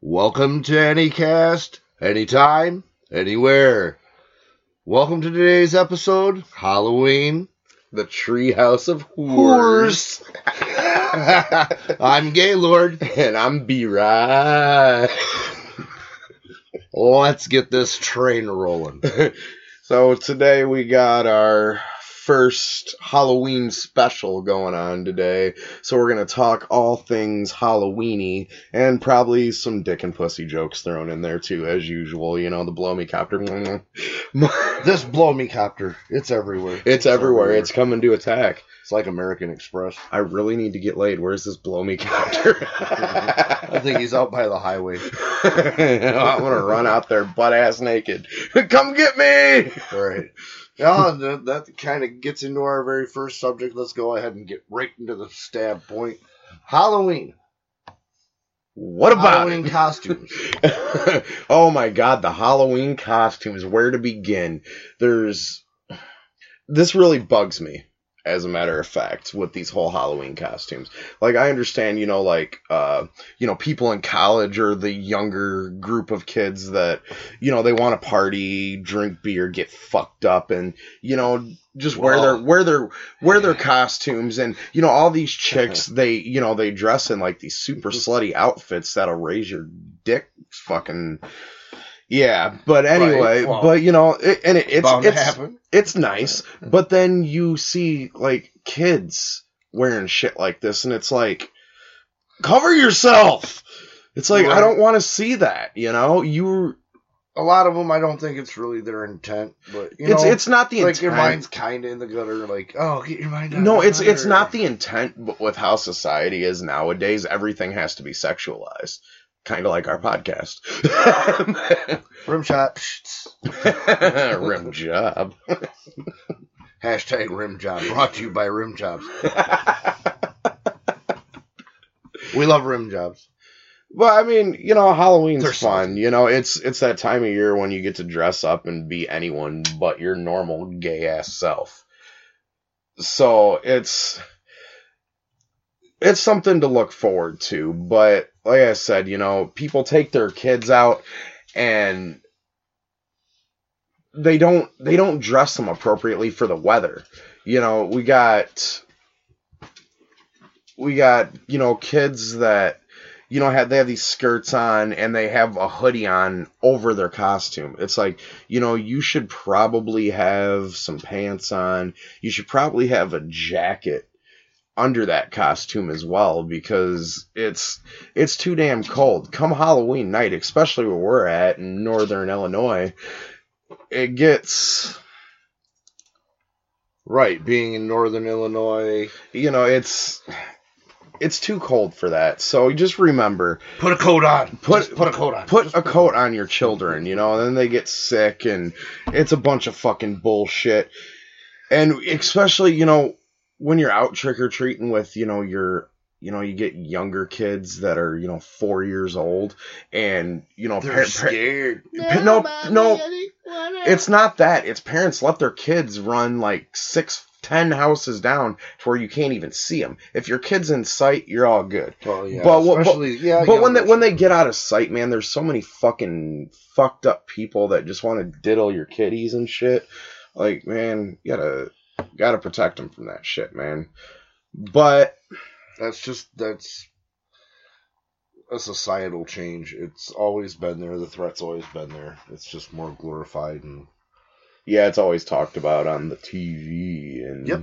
Welcome to Anycast, anytime, anywhere. Welcome to today's episode, Halloween. The Treehouse of Whores. I'm Gaylord. and I'm B Rye. Let's get this train rolling. so today we got our first Halloween special going on today. So we're gonna talk all things Halloweeny and probably some dick and pussy jokes thrown in there too, as usual. You know, the blow me copter. This blow me copter, it's everywhere. It's everywhere. It's coming to attack. It's like American Express. I really need to get laid. Where's this blow me copter? I think he's out by the highway. I'm gonna run out there butt ass naked. Come get me! All right. Yeah, that, that kind of gets into our very first subject. Let's go ahead and get right into the stab point. Halloween. What about Halloween it? costumes. oh my god, the Halloween costumes. Where to begin? There's. This really bugs me, as a matter of fact, with these whole Halloween costumes. Like, I understand, you know, like, uh, you know, people in college or the younger group of kids that, you know, they want to party, drink beer, get fucked up, and, you know, just wear their Well- wear their wear their costumes and you know all these chicks they you know they dress in like these super slutty outfits that'll raise your dick fucking yeah but anyway well, but you know it, and it, it's it's it's nice but then you see like kids wearing shit like this and it's like cover yourself it's like i don't want to see that you know you A lot of them, I don't think it's really their intent, but you it's know, it's not the like intent your mind's kind of in the gutter. Like, oh, get your mind. out No, it's it's not the intent, but with how society is nowadays, everything has to be sexualized. Kind of like our podcast. rim shot. Rim job. Hashtag rim job. Brought to you by rim jobs. We love rim jobs. well, I mean, you know, Halloween's fun. You know, it's it's that time of year when you get to dress up and be anyone but your normal gay ass self. So it's it's something to look forward to. But like I said, you know, people take their kids out and they don't they don't dress them appropriately for the weather. You know, we got we got, you know, kids that you know have they have these skirts on and they have a hoodie on over their costume. It's like, you know, you should probably have some pants on. You should probably have a jacket under that costume as well because it's it's too damn cold. Come Halloween night, especially where we're at in northern Illinois, it gets Right, being in northern Illinois. you know, it's it's too cold for that. So just remember, Put a coat on. Put- Just put a coat on. put Just a coat on your children, you know, and then they get sick and it's a bunch of fucking bullshit. And especially, you know, when you're out trick or treating with, you know, your you know, you get younger kids that are, you know, four years old and, you know, They're par- par- scared. Pa- no, no, it's not that. It's parents let their kids run like six, ten houses down to where you can't even see them. If your kid's in sight, you're all good. Well, yeah, But what- especially yeah. but when they when they get out of sight, man, there's so many fucking fucked up people that just want to diddle your kitties and shit. Like, man, you gotta gotta protect them from that shit, man. But That's just that's a societal change. It's always been there. The threat's always been there. It's just more glorified and yeah, it's always talked about on the TV and Yep.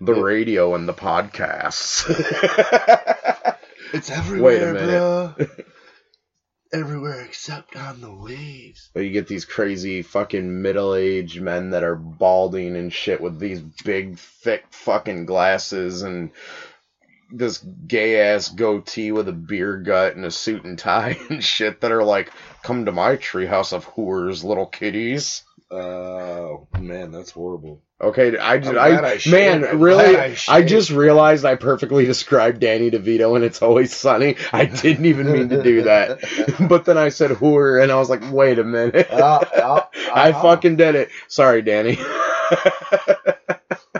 the Yep. radio and the podcasts. it's everywhere, Wait a minute. bruh. everywhere except on the waves. But you get these crazy fucking middle aged men that are balding and shit with these big, thick fucking glasses and this gay ass goatee with a beer gut and a suit and tie and shit that are like, come to my treehouse of whores, little kitties. Oh man, that's horrible. Okay, I, just, I, I man, I'm really, I I, just realized I perfectly described Danny DeVito and It's Always Sunny. I didn't even mean to do that, but then I said whore, and I was like, wait a minute, Uh, uh, I uh-huh. fucking did it. Sorry, Danny.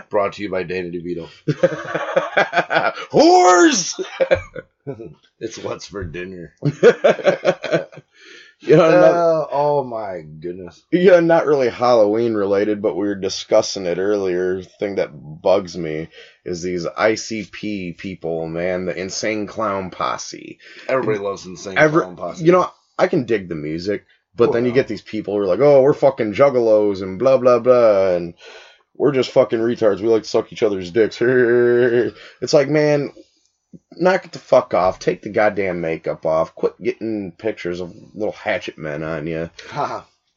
Brought to you by Danny DeVito. Whores. It's what's for dinner. You know, Uh, oh my goodness. yeah, not really Halloween related, but we were discussing it earlier. Thing that bugs me is these ICP people, man, the insane clown posse. Everybody loves insane Every, clown posse. you know, I can dig the music, but Oh, then you get these people who are like, "Oh, we're fucking juggalos and blah blah blah," and we're just fucking retards. We like to suck each other's dicks. It's like, man, knock it the fuck off. Take the goddamn makeup off. Quit getting pictures of little hatchet men on you,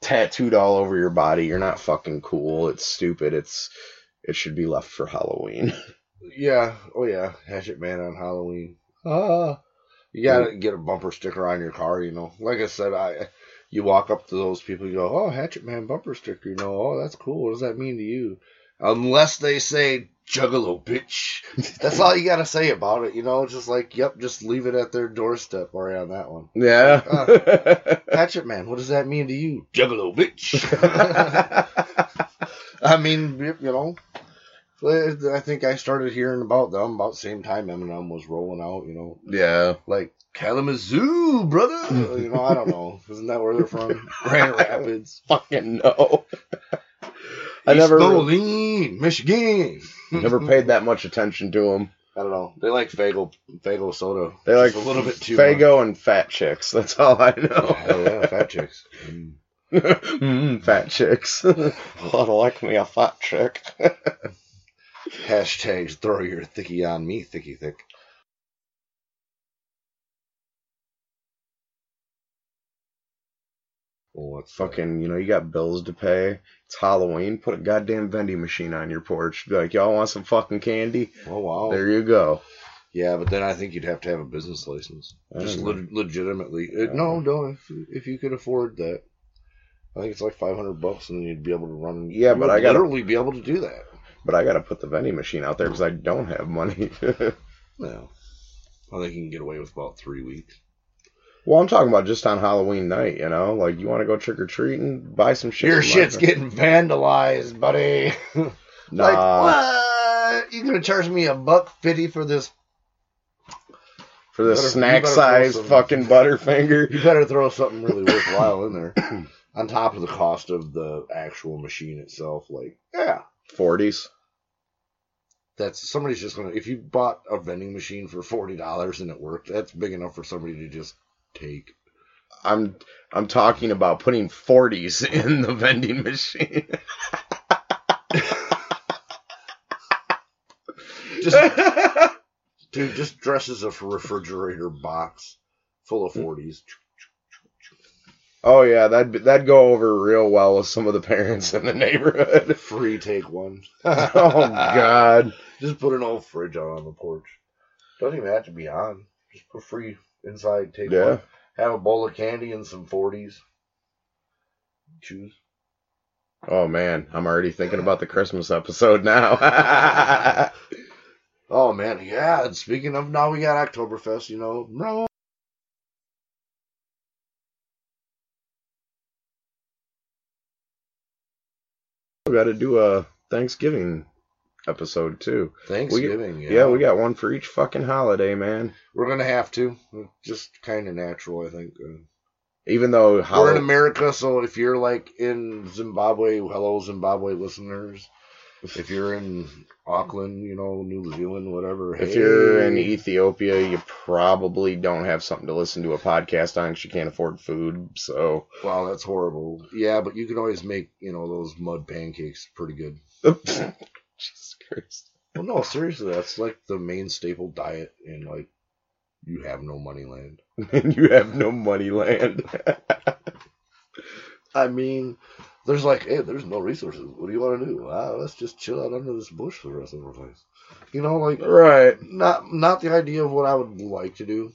tattooed all over your body. You're not fucking cool. It's stupid. It's it should be left for Halloween. yeah. Oh yeah. Hatchet Man on Halloween. Ah. You gotta get a bumper sticker on your car, you know. Like I said, I you walk up to those people, you go, "Oh, Hatchet Man bumper sticker," you know. Oh, that's cool. What does that mean to you? Unless they say "Juggalo, bitch." That's all you gotta say about it, you know. Just like, yep, just leave it at their doorstep. Or on that one. yeah. Uh, Hatchet Man, what does that mean to you? Juggalo, bitch. I mean, you know, I think I started hearing about them about the same time Eminem was rolling out, you know, yeah. like Kalamazoo, brother. You know, I don't know. Isn't that where they're from? Grand Rapids. Fucking no. I never Moline, Michigan. never paid that much attention to them. I don't know. They like Faygo, Faygo soda. They like Just a little bit too Faygo and fat chicks. That's all I know. Hell yeah, fat chicks. Mm. mm, fat chicks. I'd like me a fat chick. Hashtags throw your thicky on me, thicky thick. That? Fucking, you know, you got bills to pay. It's Halloween. Put a goddamn vending machine on your porch. Be like, y'all want some fucking candy? Oh wow. There you go. Yeah, but then I think you'd have to have a business license, just le- legitimately. Uh, no, no. If if you could afford that, I think it's like five hundred bucks, and then you'd be able to run. Yeah, but I gotta- literally be able to do that. But I gotta put the vending machine out there because I don't have money. No, I think you can get away with about three weeks. Well, I'm talking about just on Halloween night, you know? Like, you want to go trick or treating? Buy some shit. Your shit's getting vandalized, buddy. Nah. Like what? You gonna charge me a buck fifty for this? For you snack size fucking Butterfinger. You better throw something really worthwhile in there, on top of the cost of the actual machine itself. Like, yeah, 40s. that's somebody's just gonna. If you bought a vending machine for forty dollars and it worked, that's big enough for somebody to just take. I'm I'm talking about putting 40s in the vending machine. Just, dude, just dress as a refrigerator box full of forties. oh yeah, that that'd go over real well with some of the parents in the neighborhood. Free take one. oh god. Just put an old fridge out on the porch. Doesn't even have to be on. Just put free inside. Take Yeah. one. Have a bowl of candy and some forties. Choose. Oh man, I'm already thinking about the Christmas episode now. Oh man, yeah. And speaking of, now we got Oktoberfest. You know, no. we got to do a Thanksgiving episode too. Thanksgiving. yeah. Yeah, we got one for each fucking holiday, man. We're gonna have to. Just kind of natural, I think. Even though We're in America, so if you're like in Zimbabwe, hello Zimbabwe listeners. If you're in Auckland, you know, New Zealand, whatever. if you're in. Ethiopia, you probably don't have something to listen to a podcast on because you can't afford food. So, Wow, that's horrible. Yeah, but you can always make, you know, those mud pancakes pretty good. Jesus Christ. Well, no, seriously, that's like the main staple diet in like you have no money land. And you have no money land. I mean, there's like, hey, there's no resources. What do you want to do? Ah, let's just chill out under this bush for the rest of our lives. You know, like right. not not the idea of what I would like to do,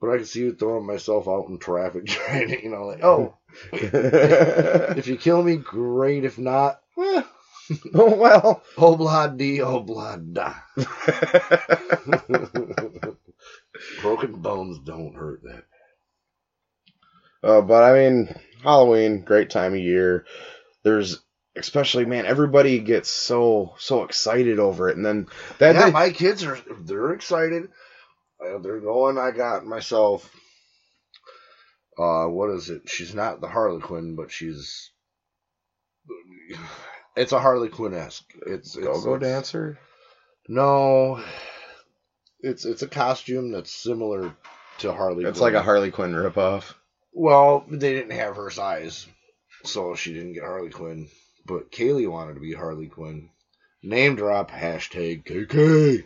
but I can see you throwing myself out in traffic, trying to, you know, like, oh, if you kill me, great. If not, eh, oh well. obla di obla da. Broken bones don't hurt that. Uh, but I mean, Halloween, great time of year. There's especially man, everybody gets so so excited over it, and then that yeah, that- my kids are they're excited. Uh, they're going. I got myself. Uh, what is it? She's not the Harley Quinn, but she's. It's a Harley Quinn esque. It's it's, go-go it's- dancer. No, it's it's a costume that's similar to Harley. It's Quinn. like a Harley Quinn ripoff. Well, they didn't have her size, so she didn't get Harley Quinn. But Kaylee wanted to be Harley Quinn. Name drop hashtag KK.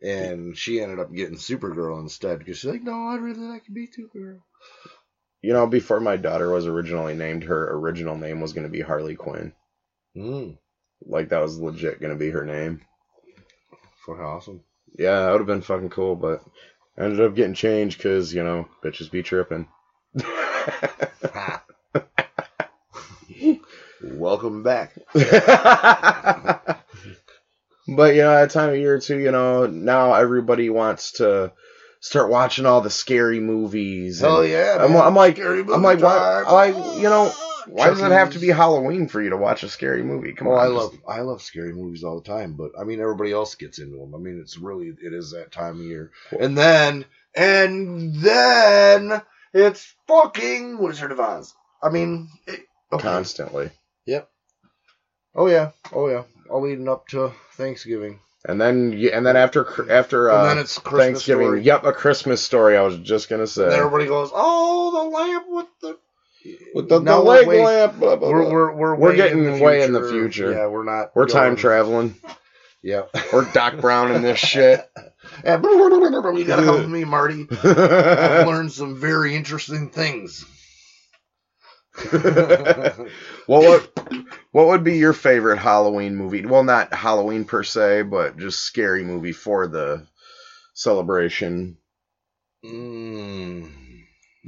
And she ended up getting Supergirl instead because she's like, no, I'd really like to be Supergirl. You know, before my daughter was originally named, her original name was going to be Harley Quinn. Mm, Like that was legit to be her name. fucking awesome. Yeah, that would have been fucking cool, but I ended up getting changed because you know bitches be tripping. Welcome back. but you know, at a time of year too, you know, now everybody wants to start watching all the scary movies. Hell yeah. I'm. I'm like, I'm like, why? time. I like, you know, why does it have to be Halloween for you to watch a scary movie? Come Well, on, I just- love I love scary movies all the time, but I mean everybody else gets into them. I mean it's really it is that time of year, Cool. and then and then it's fucking Wizard of Oz. I mean, it, okay. constantly. Yep. Oh yeah, oh yeah, all leading up to Thanksgiving, And then, and then after after uh, then Thanksgiving, story. yep, a Christmas story. I was just gonna say And everybody goes, "Oh, the lamp with the with the, the leg wait. lamp. Blah, blah, We're we're we're, We're way getting way in the future. Yeah, we're not. We're time traveling. Yeah. We're Doc Brown in this shit. You gotta with me, Marty. I've learned some very interesting things. what would what would be your favorite Halloween movie? Well, not Halloween per se, but just scary movie for the celebration. Mm.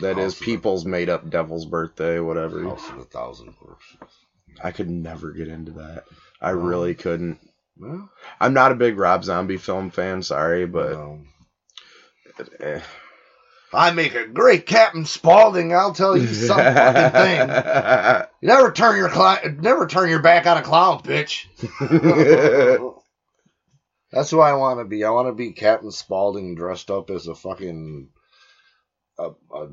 That is of- people's made up devil's birthday, whatever. House of a Thousand Corpses. I could never get into that. I Oh. really couldn't. Well, I'm not a big Rob Zombie film fan, sorry, but um, eh. I make a great Captain Spaulding. I'll tell you some fucking thing. You never turn your cli- never turn your back on a clown, bitch. That's who I want to be. I want to be Captain Spaulding dressed up as a fucking a, a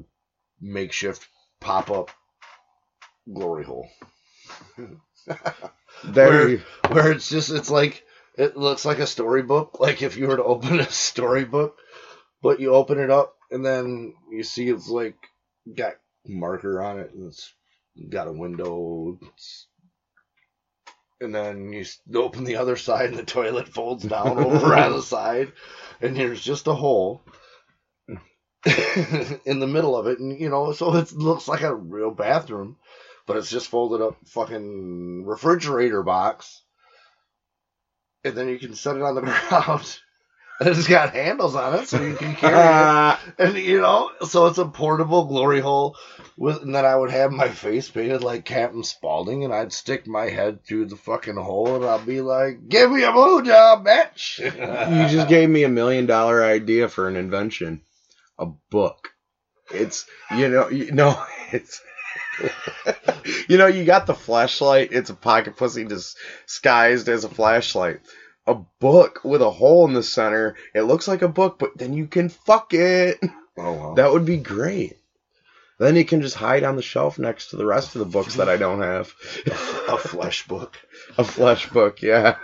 makeshift pop up glory hole. there, you- where it's just it's like it looks like a storybook like if you were to open a storybook but you open it up and then you see it's like got marker on it and it's got a window it's, and then you open the other side and the toilet folds down over on the side and there's just a hole in the middle of it and you know so it looks like a real bathroom but it's just folded up fucking refrigerator box. And then you can set it on the ground. And it's got handles on it so you can carry it. And you know, so it's a portable glory hole with and then I would have my face painted like Captain Spaulding and I'd stick my head through the fucking hole and I'll be like, Give me a blowjob, bitch. you just gave me a million dollar idea for an invention. A book. It's you know you know it's you know you got the flashlight. It's a pocket pussy disguised as a flashlight. A book with a hole in the center. It looks like a book, but then you can fuck it. Oh well. That would be great. Then you can just hide on the shelf next to the rest of the books that I don't have. a flesh book. a flesh book, yeah.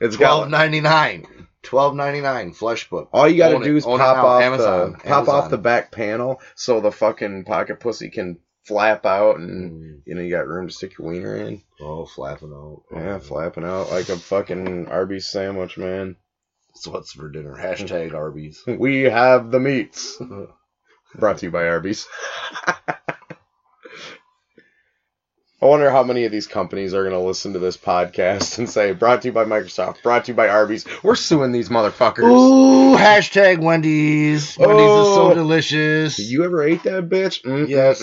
It's got ninety nine. Twelve ninety nine flesh book. all you got to Own do is Own it pop now. off Amazon. the pop off the back panel so the fucking pocket pussy can flap out and Mm. you know you got room to stick your wiener in. Oh, flapping out. Yeah, flapping out like a fucking Arby's sandwich, man. So what's for dinner? Hashtag Arby's. We have the meats. Brought to you by Arby's. I wonder how many of these companies are going to listen to this podcast and say, brought to you by Microsoft, brought to you by Arby's. We're suing these motherfuckers. Ooh, hashtag Wendy's. Wendy's is Oh. so delicious. You ever ate that bitch? Mm, Yes.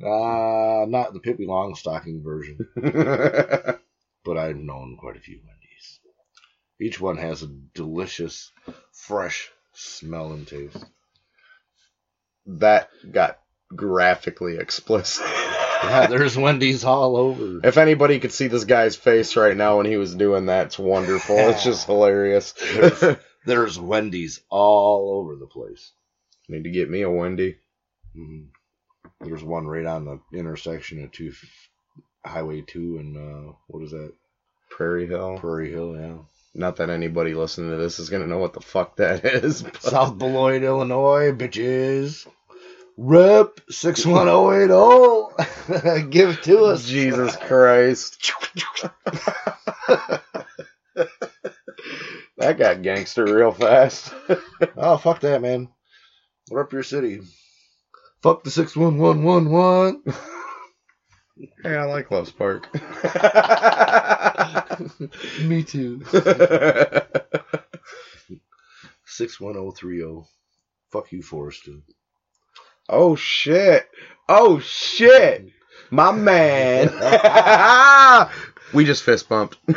Uh, not the Pippi Longstocking version, but I've known quite a few Wendy's. Each one has a delicious, fresh smell and taste. that got graphically explicit. Yeah, there's Wendy's all over. If anybody could see this guy's face right now when he was doing that, it's wonderful. It's just hilarious. There's, there's Wendy's all over the place. Need to get me a Wendy. Mhm. There's one right on the intersection of two, Highway Two and uh, what is that? Prairie Hill. Prairie Hill. Yeah. Not that anybody listening to this is gonna know what the fuck that is. but- South Beloit, Illinois, bitches. Rep six one zero eight zero. Oh. Give it to us, Jesus Christ. that got gangster real fast. Oh fuck that, man. Rep your city. Fuck the six one one one one. hey, I like Loves Park. Me too. Six one zero three zero. Fuck you, Forrester. Oh shit. Oh shit. My man. we just fist bumped.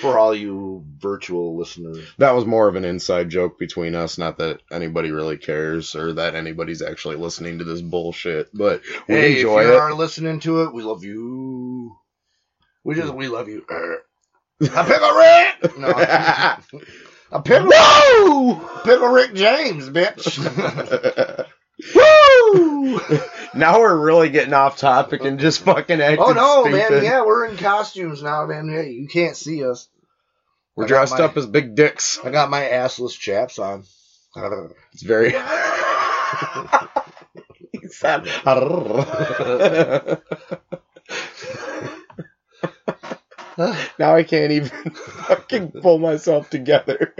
For all you virtual listeners. That was more of an inside joke between us, not that anybody really cares or that anybody's actually listening to this bullshit, but we hey, enjoy if you it. are listening to it, we love you. We just we love you. Er. A pickle Rick. No, a pickle. Woo! Pickle Rick James, bitch. Woo! now we're really getting off topic and just fucking acting oh no, stupid. man! Yeah, we're in costumes now, man. Hey, you can't see us. We're I dressed my- up as big dicks. I got my assless chaps on. It's very. He said- now I can't even fucking pull myself together.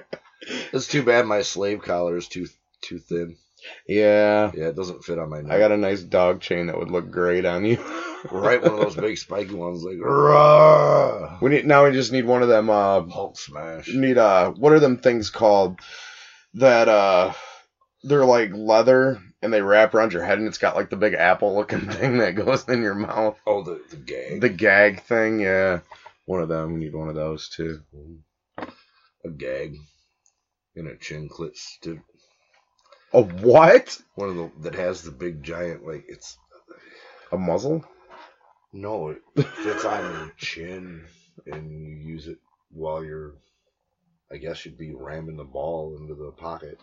it's too bad my slave collar is too too thin. Yeah. Yeah, it doesn't fit on my neck. I got a nice dog chain that would look great on you. right one of those big spiky ones, like Rah! We need now. We just need one of them. Uh, Hulk smash. need uh, what are them things called? That uh, they're like leather and they wrap around your head and it's got like the big apple looking thing that goes in your mouth. Oh, the the gag. The gag thing, yeah. One of them. We need one of those too. a gag and a chin clit st- A what? one of the that has the big giant like it's A muzzle? no it fits on your chin and you use it while you're I guess you'd be ramming the ball into the pocket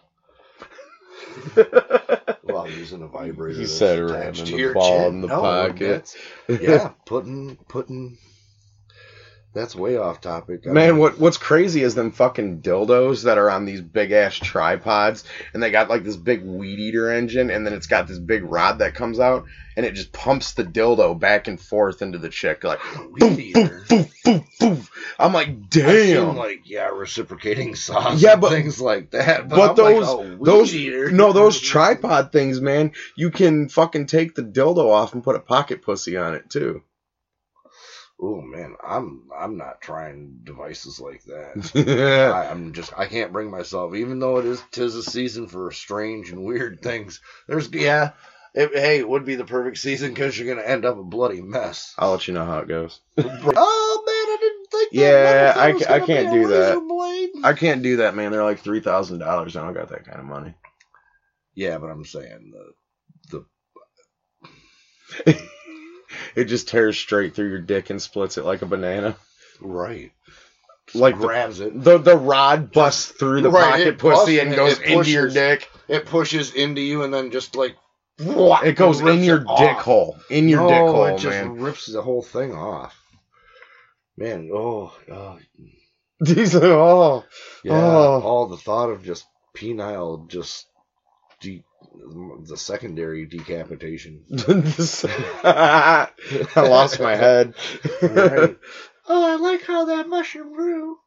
while using a vibrator. He that's said attached ramming to the your ball chin. in the No, pocket. that's- yeah, putting putting. That's way off topic. I Man, mean, what what's crazy is them fucking dildos that are on these big ass tripods, and they got like this big weed eater engine, and then it's got this big rod that comes out, and it just pumps the dildo back and forth into the chick, like weed eater. boof, boof, boof. I'm like, I've seen, like yeah, reciprocating sauce. Yeah, and but- things like that. But, but those like, oh, those eater. no those tripod things, man, you can fucking take the dildo off and put a pocket pussy on it too. Oh man, I'm I'm not trying devices like that. I, I'm just I can't bring myself, even though it is tis a season for strange and weird things. There's yeah, it, hey, it would be the perfect season because you're gonna end up a bloody mess. I'll let you know how it goes. oh man, I didn't think. that Yeah, I I be can't do that. blade. I can't do that, man. They're like three thousand dollars. I don't got that kind of money. Yeah, but I'm saying the the it just tears straight through your dick and splits it like a banana. right, Like the, grabs it. the the rod busts through the Right, pocket pussy and goes it into your dick. It pushes into you and then just like It goes in your it off. dick hole. In your no, dick hole, it just man. rips the whole thing off. Man, oh, oh These are all. yeah. Oh. All the thought of just penile, just de- the secondary decapitation. I lost my head. Right. oh, I like how that mushroom grew.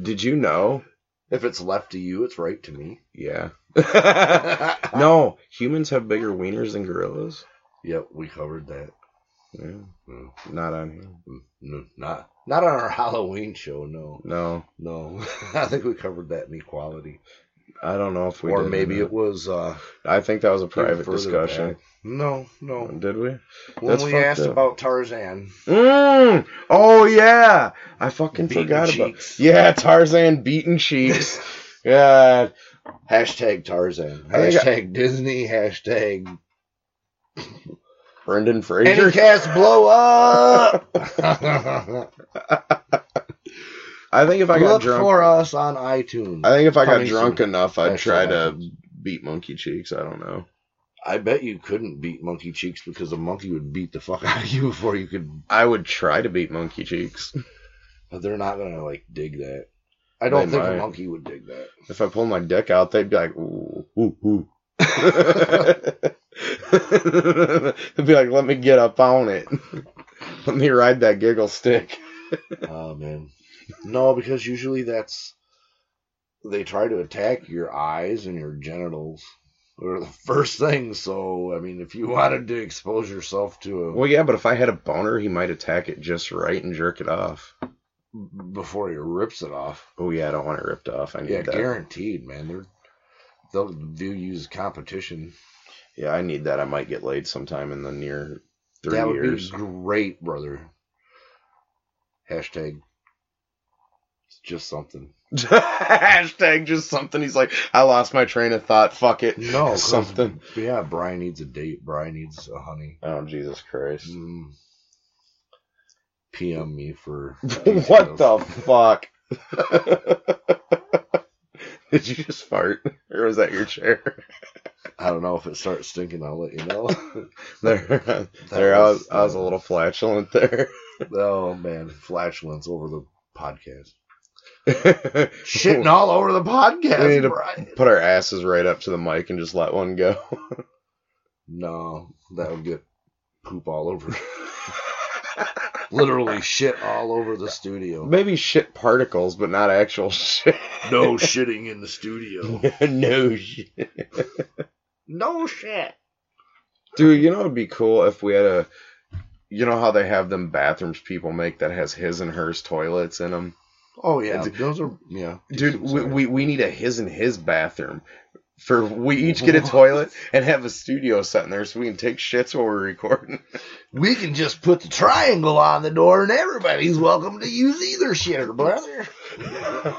Did you know? If it's left to you, it's right to me. Yeah. no. no, humans have bigger wieners than gorillas. Yep, we covered that. Yeah, not on here. mm, No, not not on our Halloween show. No, No, no. I think we covered that in equality. I don't know if we or maybe it was uh I think that was a private discussion. back. No, no. Did we? When That's we asked up. about Tarzan, Mm. Oh yeah, I fucking Beating forgot cheeks. about. Yeah, Tarzan beating cheeks. yeah, Hashtag Tarzan. I I- Hashtag Disney. Hashtag Brendan Fraser. any cast blow up. I think if I got Look drunk, for us on iTunes. I think if I got Coming drunk soon. enough, I'd Hashtag try to iTunes. beat Monkey Cheeks. I don't know. I bet you couldn't beat Monkey Cheeks because a monkey would beat the fuck out of you before you could. I would try to beat Monkey Cheeks. But they're not gonna like dig that. I don't They think might. a monkey would dig that. If I pull my dick out, they'd be like, ooh, ooh, ooh. They'd be like, let me get up on it. Let me ride that giggle stick. Oh man, no, because usually that's they try to attack your eyes and your genitals. Are the first thing. So I mean, if you wanted to expose yourself to a Well, yeah, but if I had a boner, he might attack it just right and jerk it off. before he rips it off, Oh, yeah, I don't want it ripped off. I need yeah, that. guaranteed, man. They're they'll you as competition. Yeah, I need that. I might get laid sometime in the near three that would years. be great, brother. Hashtag. It's just something. Hashtag just something. He's like, I lost my train of thought. Fuck it. No, something. Yeah, Brian needs a date. Brian needs a honey. Oh Jesus Christ! Mm. PM me for what the fuck? Did you just fart, or was that your chair? I don't know if it starts stinking. I'll let you know. there, there. I was, I was a uh, little flatulent there. oh man, flatulence over the podcast. Shitting all over the podcast, We need to Put our asses right up to the mic and just let one go. No, that would get poop all over. Literally shit all over the studio. Maybe shit particles, but not actual shit. No shitting in the studio. no shit. No shit. Dude, you know it'd be cool if we had a. You know how they have them bathrooms people make that has his and hers toilets in them? Oh yeah, those are yeah. Dude, we, we, we need a his and his bathroom. For we each get a toilet and have a studio set in there so we can take shits while we're recording. we can just put the triangle on the door and everybody's welcome to use either shitter, brother.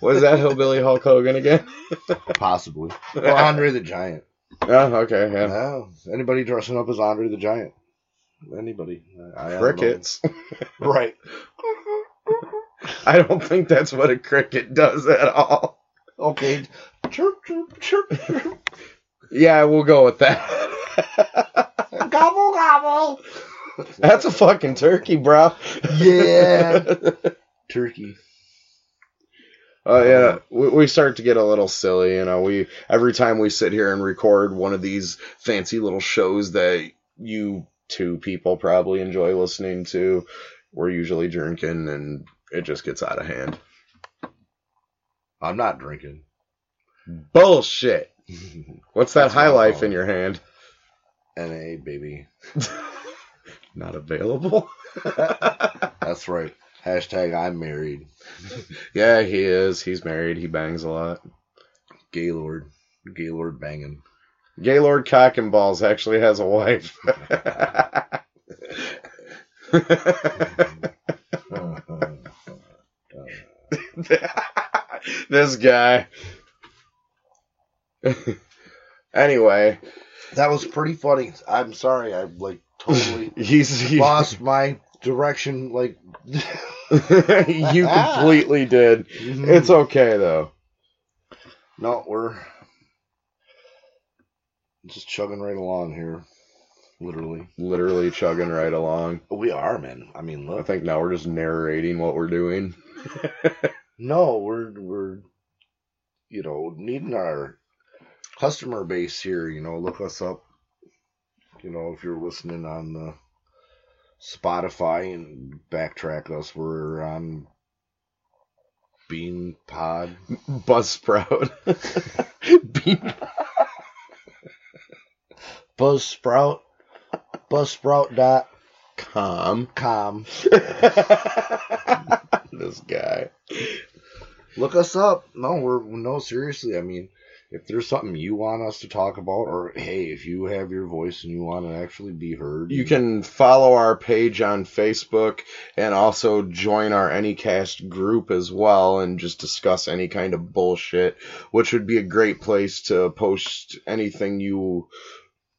Was that Hillbilly Hulk Hogan again? Possibly. Or Andre the Giant. Oh, okay, yeah. No, anybody dressing up as Andre the Giant. Anybody. I, I don't know. Crickets. Right. I don't think that's what a cricket does at all. Okay. Chirp, chirp, chirp, chirp. Yeah, we'll go with that. gobble, gobble. That's a fucking turkey, bro. Yeah. Turkey. Uh, yeah, we, we start to get a little silly, you know. We every time we sit here and record one of these fancy little shows that you two people probably enjoy listening to, we're usually drinking, and it just gets out of hand. I'm not drinking. Hmm. Bullshit. What's that That's high life fault. in your hand? NA, baby. Not available. That's right. Hashtag I'm married. yeah, he is. He's married. He bangs a lot. Gaylord. Gaylord banging. Gaylord Cock and Balls actually has a wife. Uh-huh. Uh-huh. This guy. anyway, that was pretty funny. I'm sorry. I like totally he's he, lost my direction. Like you completely did. Mm-hmm. It's okay though. no, we're just chugging right along here. Literally, Literally chugging right along. we are, man. I mean, look. I think now we're just narrating what we're doing. No, we're we're you know needing our customer base here. You know, look us up. You know, if you're listening on the Spotify and backtrack us, we're on Bean Pod. Buzzsprout. Bean- Pod. Buzzsprout. Buzzsprout.com. Com. this guy. Look us up. No, we're no seriously. I mean, if there's something you want us to talk about, or hey, if you have your voice and you want to actually be heard, You can follow our page on Facebook and also join our Anycast group as well and just discuss any kind of bullshit, which would be a great place to post anything you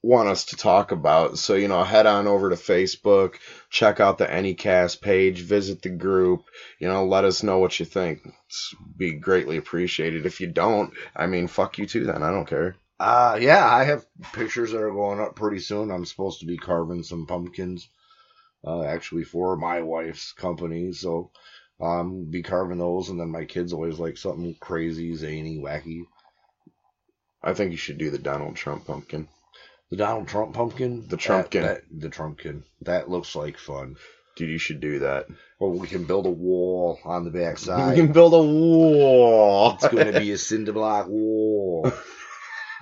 want us to talk about. So, you know, head on over to Facebook, check out the Anycast page, visit the group, you know, let us know what you think. It's be greatly appreciated. If you don't, I mean, fuck you too then. I don't care. Uh, yeah, I have pictures that are going up pretty soon. I'm supposed to be carving some pumpkins, uh, actually for my wife's company. So, um, be carving those, and then my kids always like something crazy, zany, wacky. I think you should do the Donald Trump pumpkin. The Donald Trump pumpkin, The Trumpkin. that, that, the Trumpkin. That looks like fun. Dude, you should do that. Or we can build a wall on the backside. We can build a wall. It's going to be a cinder block wall.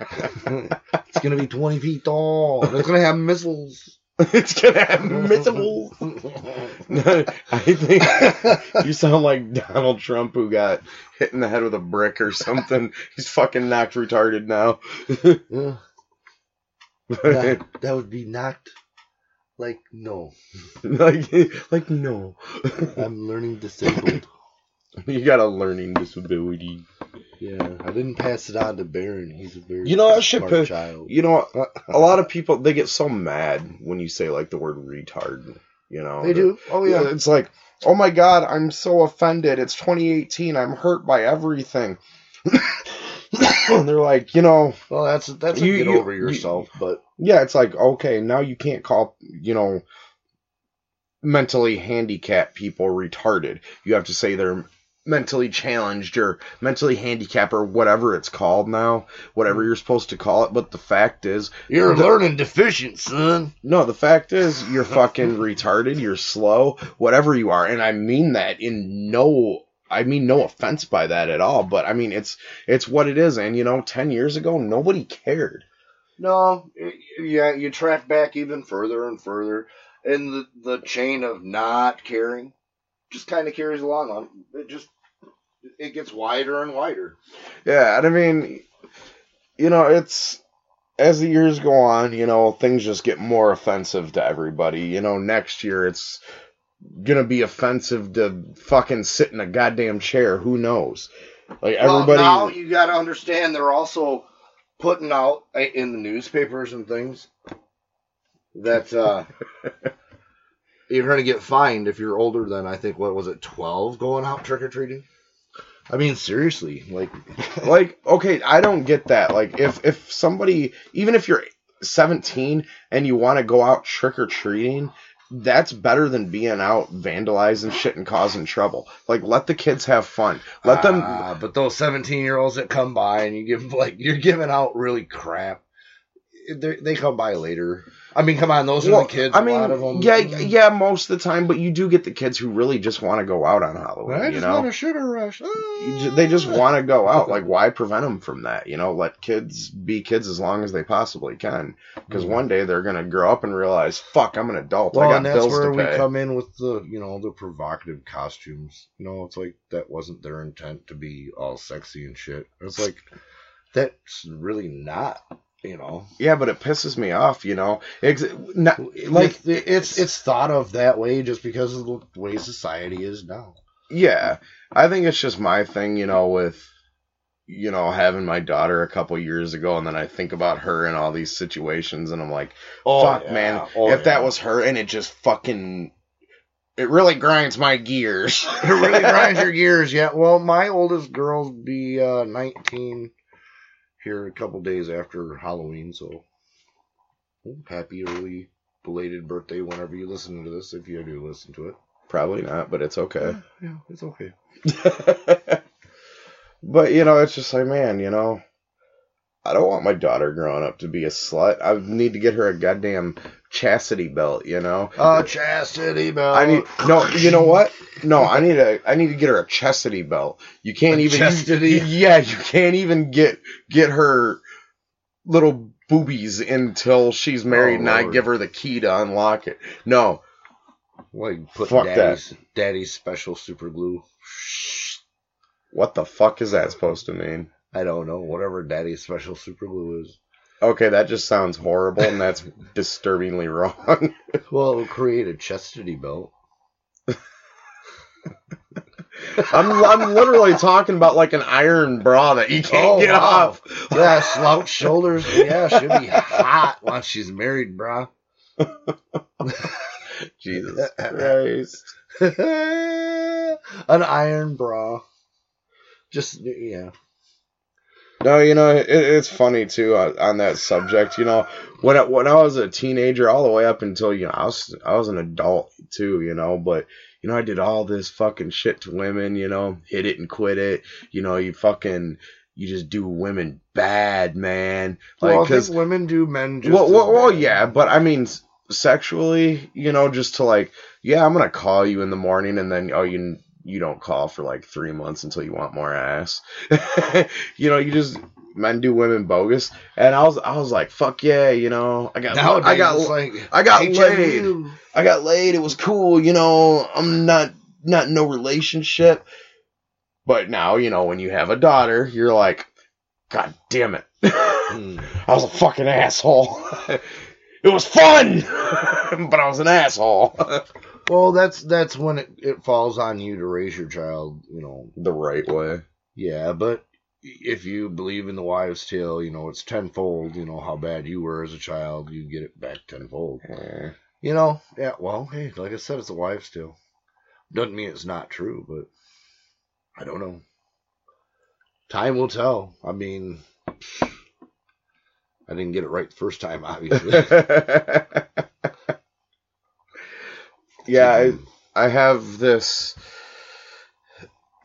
it's going to be 20 feet tall. It's going to have missiles. it's gonna have missiles. no, I think you sound like Donald Trump who got hit in the head with a brick or something. He's fucking knocked retarded now. Yeah, that, that would be not like no. like, like no. I'm learning disabled. you got a learning disability. Yeah, I didn't pass it on to Barron. He's a very You know, that shit smart child. You know, a lot of people they get so mad when you say like the word retard. You know, They do. Oh Yeah, yeah. it's like, oh my god, I'm so offended. It's 2018. I'm hurt by everything. And they're like, you know, Well, that's that's a You- get you- over you- yourself, but yeah, it's like, okay, now you can't call, you know, mentally handicapped people retarded. You have to say they're mentally challenged or mentally handicapped or whatever it's called now, whatever you're supposed to call it. But the fact is, you're The- learning deficient, son. No, the fact is, you're fucking retarded, you're slow, whatever you are. And I mean that in no, I mean no offense by that at all, but I mean, it's, it's what it is. And you know, 10 years ago, nobody cared. No, yeah, you track back even further and further, and the the chain of not caring just kind of carries along. On it just it gets wider and wider. Yeah. And I mean, you know, it's, as the years go on, you know, things just get more offensive to everybody. You know, next year it's gonna be offensive to fucking sit in a goddamn chair. Who knows? Like everybody. Well, now you got to understand they're also putting out uh, in the newspapers and things that uh, you're going to get fined if you're older than I think what was it 12 going out trick or treating. I mean seriously, like like okay i don't get that like if if somebody even if you're 17 and you want to go out trick-or-treating that's better than being out vandalizing shit and causing trouble like let the kids have fun let them Ah, but those 17 year olds that come by and you give like you're giving out really crap. They they come by later. I mean, come on, those are the kids. i a lot of mean them. yeah yeah most of the time but you do get the kids who really just want to go out on halloween I you know want a sugar rush. You they just want to go out like why prevent them from that you know let kids be kids as long as they possibly can because Mhm. one day they're gonna grow up and realize fuck i'm an adult Well, i got and that's bills where to we come in with the, you know, the provocative costumes. You know, it's like that wasn't their intent to be all sexy and shit. It's like that's really not, you know, Yeah, but it pisses me off, you know. Ex- not, like like, it's it's thought of that way just because of the way society is now. yeah, I think it's just my thing, you know, with, you know, having my daughter a couple years ago, and then I think about her in all these situations, and I'm like, fuck, man, Oh, if that was her, and it just fucking, it really grinds my gears. it really grinds your gears. Yeah. Well, my oldest girl'll be uh, 19 here a couple days after Halloween, so happy early belated birthday whenever you listen to this, if you do listen to it. Probably not, but it's okay. Yeah, it's okay. but you know, it's just like, man, you know, I don't want my daughter growing up to be a slut. I need to get her a goddamn chastity belt, you know. Uh, chastity belt. I need no. You know what? No, I need a. I need to get her a chastity belt. You can't A even. chastity? yeah, you can't even get get her little boobies until she's married, Oh, and I give her the key to unlock it. No, like put Fuck that. daddy's, daddy's special super glue. what the fuck is that supposed to mean? I don't know. Whatever Daddy's special super glue is. Okay, that just sounds horrible, and that's disturbingly wrong. Well, it'll create a chastity belt. I'm I'm literally talking about like an iron bra that you can't Oh, get wow. off. Yeah, slouch shoulders. Yeah, she'll be hot once she's married, brah. Jesus Christ. An iron bra. Just yeah. No, you know it, it's funny too uh, on that subject. You know, when I, when I was a teenager, all the way up until you know I was I was an adult too. You know, but you know I did all this fucking shit to women. You know, hit it and quit it. You know, you fucking you just do women bad, man. Like well, because women do men just. well, well, well, yeah, but I mean sexually, you know, just to like, yeah, I'm gonna call you in the morning, and then oh, you you don't call for like three months until you want more ass. you know, you just men do women bogus, and I was I was like, fuck yeah, you know, I got Nowadays, I got like I got laid. I got laid. It was cool, you know. I'm not not in no relationship. But now, you know, when you have a daughter, you're like, God damn it. Hmm. I was a fucking asshole. it was fun, but I was an asshole. Well, that's that's when it, it falls on you to raise your child. You know, the right way. yeah. But if you believe in the wives' tale, you know it's tenfold. You know how bad you were as a child, you get it back tenfold. Eh. You know, yeah. Well, hey, like I said, it's a wives' tale. Doesn't mean it's not true, but I don't know. Time will tell. I mean, I didn't get it right the first time, obviously. yeah, I, mm-hmm. I have this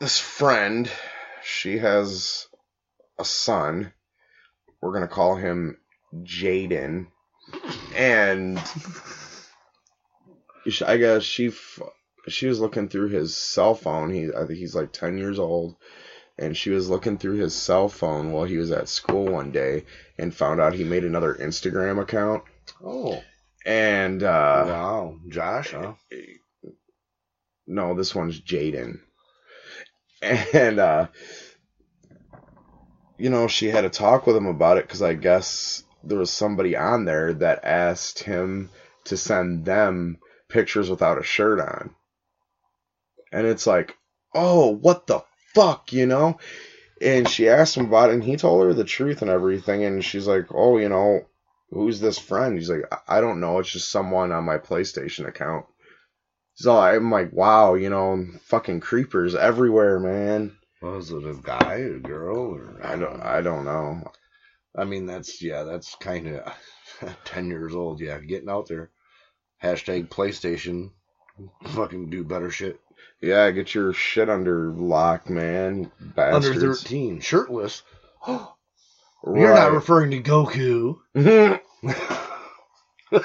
this friend. She has a son. We're gonna call him Jaden, and I guess she f- she was looking through his cell phone. He I think he's like ten years old, and she was looking through his cell phone while he was at school one day, and found out he made another Instagram account. oh, And uh, wow, Josh, huh? no, this one's Jaden. And uh you know, she had a talk with him about it cuz I guess there was somebody on there that asked him to send them pictures without a shirt on. And it's like, "Oh, what the fuck?" you know? And she asked him about it and he told her the truth and everything and she's like, "Oh, you know, who's this friend?" He's like, "I don't know, it's just someone on my PlayStation account." So I'm like, wow, you know, fucking creepers everywhere, man. Was it a guy, a girl, or I don't, I don't know. I mean, that's yeah, that's kind of ten years old. Yeah, getting out there. Hashtag PlayStation. Fucking do better shit. Yeah, get your shit under lock, man. Under thirteen, shirtless. Oh, Right. You're not referring to Goku. Mm-hmm.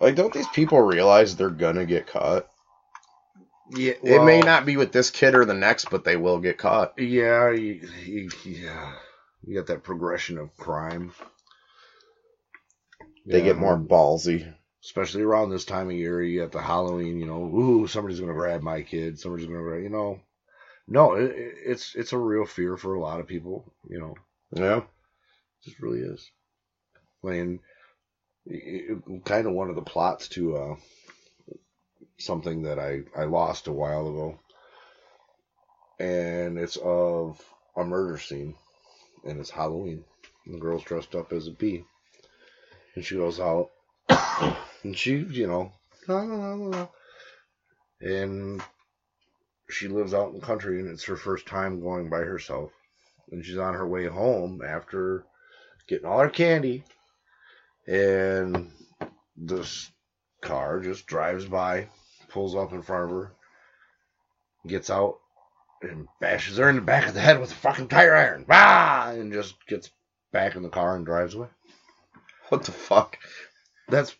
like, don't these people realize they're gonna get caught? Yeah, it may not be with this kid or the next, but they will get caught. Yeah, you, you, yeah. You got that progression of crime. They Yeah. get more ballsy. especially around this time of year. You got the Halloween, you know, ooh, somebody's gonna grab my kid. Somebody's gonna grab, you know. No, it, it- it's it's a real fear for a lot of people. You know, Yeah. it just really is. Playing kind of one of the plots to uh, something that I I lost a while ago, and it's of a murder scene, and it's Halloween. And the girl's dressed up as a bee, and she goes out, and she, you know, la, la, la, la, la. and she lives out in the country, and it's her first time going by herself, and she's on her way home after getting all her candy, and this car just drives by, pulls up in front of her, gets out, and bashes her in the back of the head with a fucking tire iron. Ah! And just gets back in the car and drives away. What the fuck? That's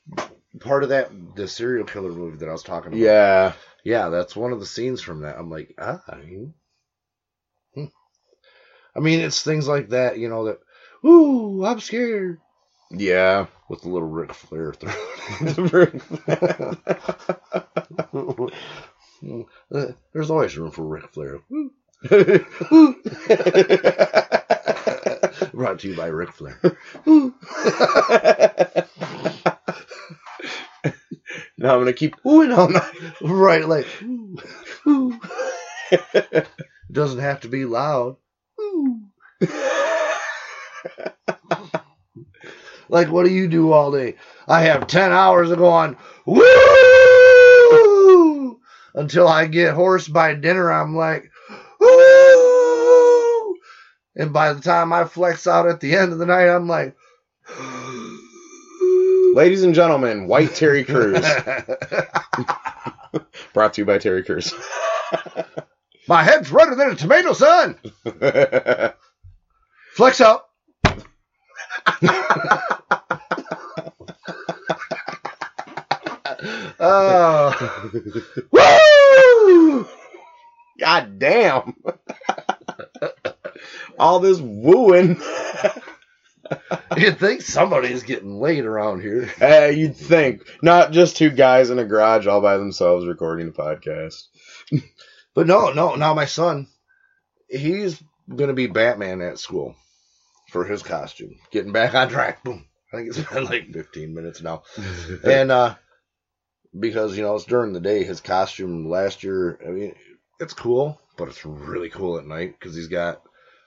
part of that the serial killer movie that I was talking about. Yeah. Yeah, that's one of the scenes from that. I'm like, ah. hmm. I mean, it's things like that, you know, that, ooh, I'm scared. Yeah. With the little Ric Flair through. There's always room for Ric Flair. Brought to you by Ric Flair. I'm gonna keep oohing night. Right, like, ooh, ooh. doesn't have to be loud. Ooh. Like, what do you do all day? I have 10 hours of going, woo! Until I get hoarse by dinner, I'm like, woo! And by the time I flex out at the end of the night, I'm like, Ladies and gentlemen, White Terry Crews. Brought to you by Terry Crews. My head's redder than a tomato, son! Flex out. Oh. Woo! God damn. All this wooing. You'd think somebody's getting laid around here. Hey, you'd think. Not just two guys in a garage all by themselves recording a podcast. But no, no, now my son, he's gonna be Batman at school for his costume. Getting back on track. Boom. I think it's been like 15 minutes now. And uh because you know it's during the day, his costume last year, I mean, it's cool, but it's really cool at night because he's got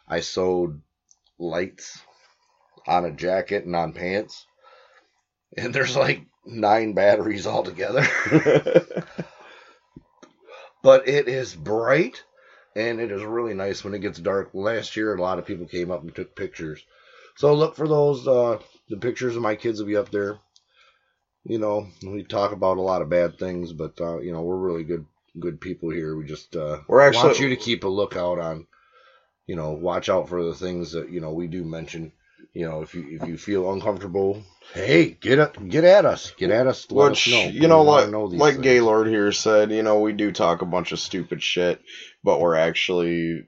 I sewed lights on a jacket and on pants. And there's like nine batteries altogether. but it is bright and it is really nice when it gets dark. Last year, a lot of people came up and took pictures. So look for those. Uh, the pictures of my kids will be up there. You know, we talk about a lot of bad things, but uh, you know we're really good good people here. We just uh, We're actually- want you to keep a lookout on. You know, watch out for the things that you know we do mention. You know, if you if you feel uncomfortable, hey, get up, get at us, get at us. Which us know. you know, like know like things. Gaylord here said, you know, we do talk a bunch of stupid shit, but we're actually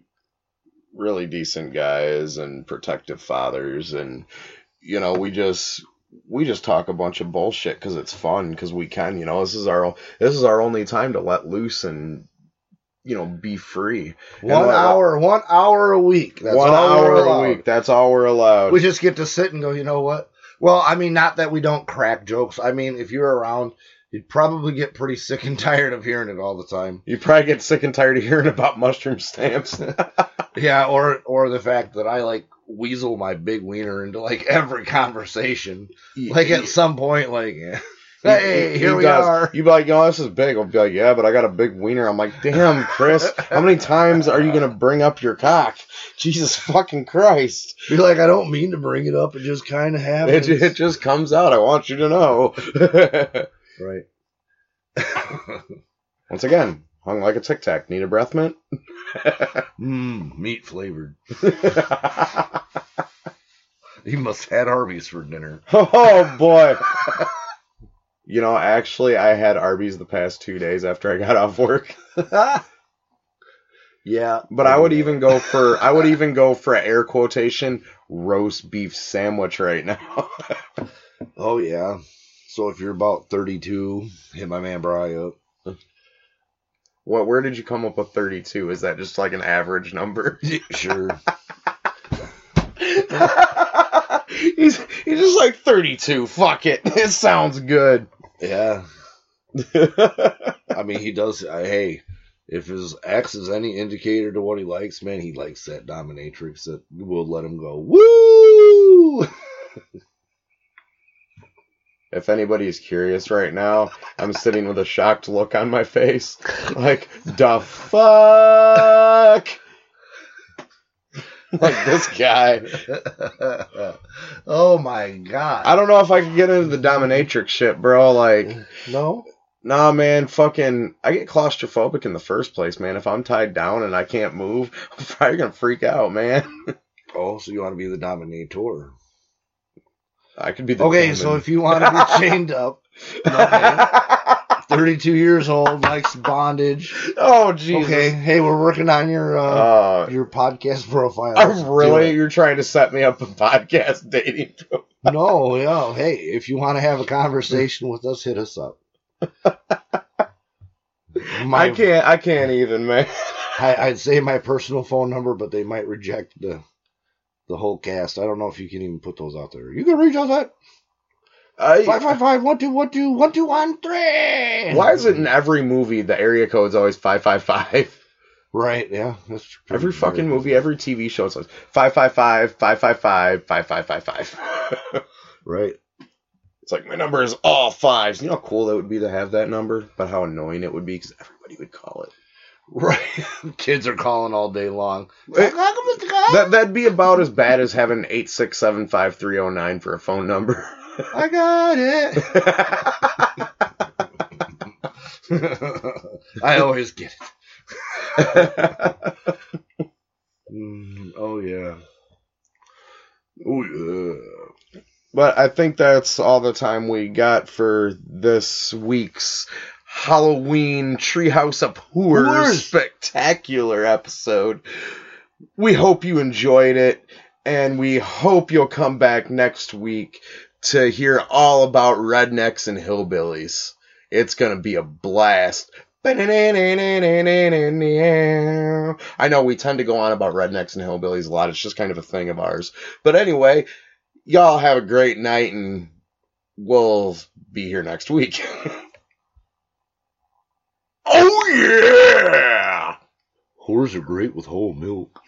really decent guys and protective fathers, and you know, we just we just talk a bunch of bullshit because it's fun because we can. You know, this is our this is our only time to let loose and you know be free. One And, hour, one hour a week. That's One all we're hour a allowed. week. That's all we're allowed. We just get to sit and go. You know what? Well, I mean, not that we don't crack jokes. I mean, if you're around, you'd probably get pretty sick and tired of hearing it all the time. you probably get sick and tired of hearing about mushroom stamps. Yeah, or or the fact that I like weasel my big wiener into like every conversation. Like at some point, like, yeah. Hey, He- here he we does. are. You'd be like, "Yo, this is big. I'll be like, yeah, but I got a big wiener. I'm like, damn, Chris, how many times are you going to bring up your cock? Jesus fucking Christ. Be like, I don't mean to bring it up. It just kind of It, happens. ju- it just comes out. I want you to know. right. Once again, hung like a tic tac. Need a breath mint? Mmm, meat flavored. He must have had Arby's for dinner. oh, boy. You know, actually, I had Arby's the past two days after I got off work. yeah, But I would even go for I would even go for an air quotation roast beef sandwich right now. Oh yeah. So if you're about 32, hit my man Bry up. what where did you come up with 32? Is that just like an average number? Sure. He's he's just like 32. Fuck it. It sounds good. yeah. I mean, he does. Uh, hey, if his ex is any indicator to what he likes, man, he likes that dominatrix that will let him go. Woo! if anybody is curious right now, I'm sitting with a shocked look on my face. Like, the fuck? Like this guy. oh my god. I don't know if I could get into the dominatrix shit, bro. Like, no. nah, man, fucking, I get claustrophobic in the first place, man. If I'm tied down and I can't move, I'm probably gonna freak out, man. Oh, so you want to be the dominator? I could be the Okay, so if you want to be chained up. 32 years old, likes bondage. oh, Jesus. Okay, hey, we're working on your uh, Uh, your podcast profile. Let's really, you're trying to set me up a podcast dating. No, yeah. Hey, if you want to have a conversation with us, hit us up. My, I can't, I can't even, man. I, I'd say my personal phone number, but they might reject the the whole cast. I don't know if you can even put those out there. You can reach us at I, five five five one two one two one two one three. why is it in every movie the area code is always 555? Right, yeah. That's pretty Every fucking movie, every TV show, it's like 555, 555, 5555. Right. It's like, my number is all fives. You know how cool that would be to have that number? But how annoying it would be because everybody would call it. Right. Kids are calling all day long. Eh, That, that'd be about as bad as having 8675309 for a phone number. I got it. I always get it. Mm, oh yeah. Oh yeah. but I think that's all the time we got for this week's Halloween Treehouse of Horror Horrors. spectacular episode. We hope you enjoyed it, and we hope you'll come back next week to hear all about rednecks and hillbillies. It's gonna be a blast. I know we tend to go on about rednecks and hillbillies a lot. It's just kind of a thing of ours. But anyway, y'all have a great night and we'll be here next week. oh yeah! Whores are great with whole milk.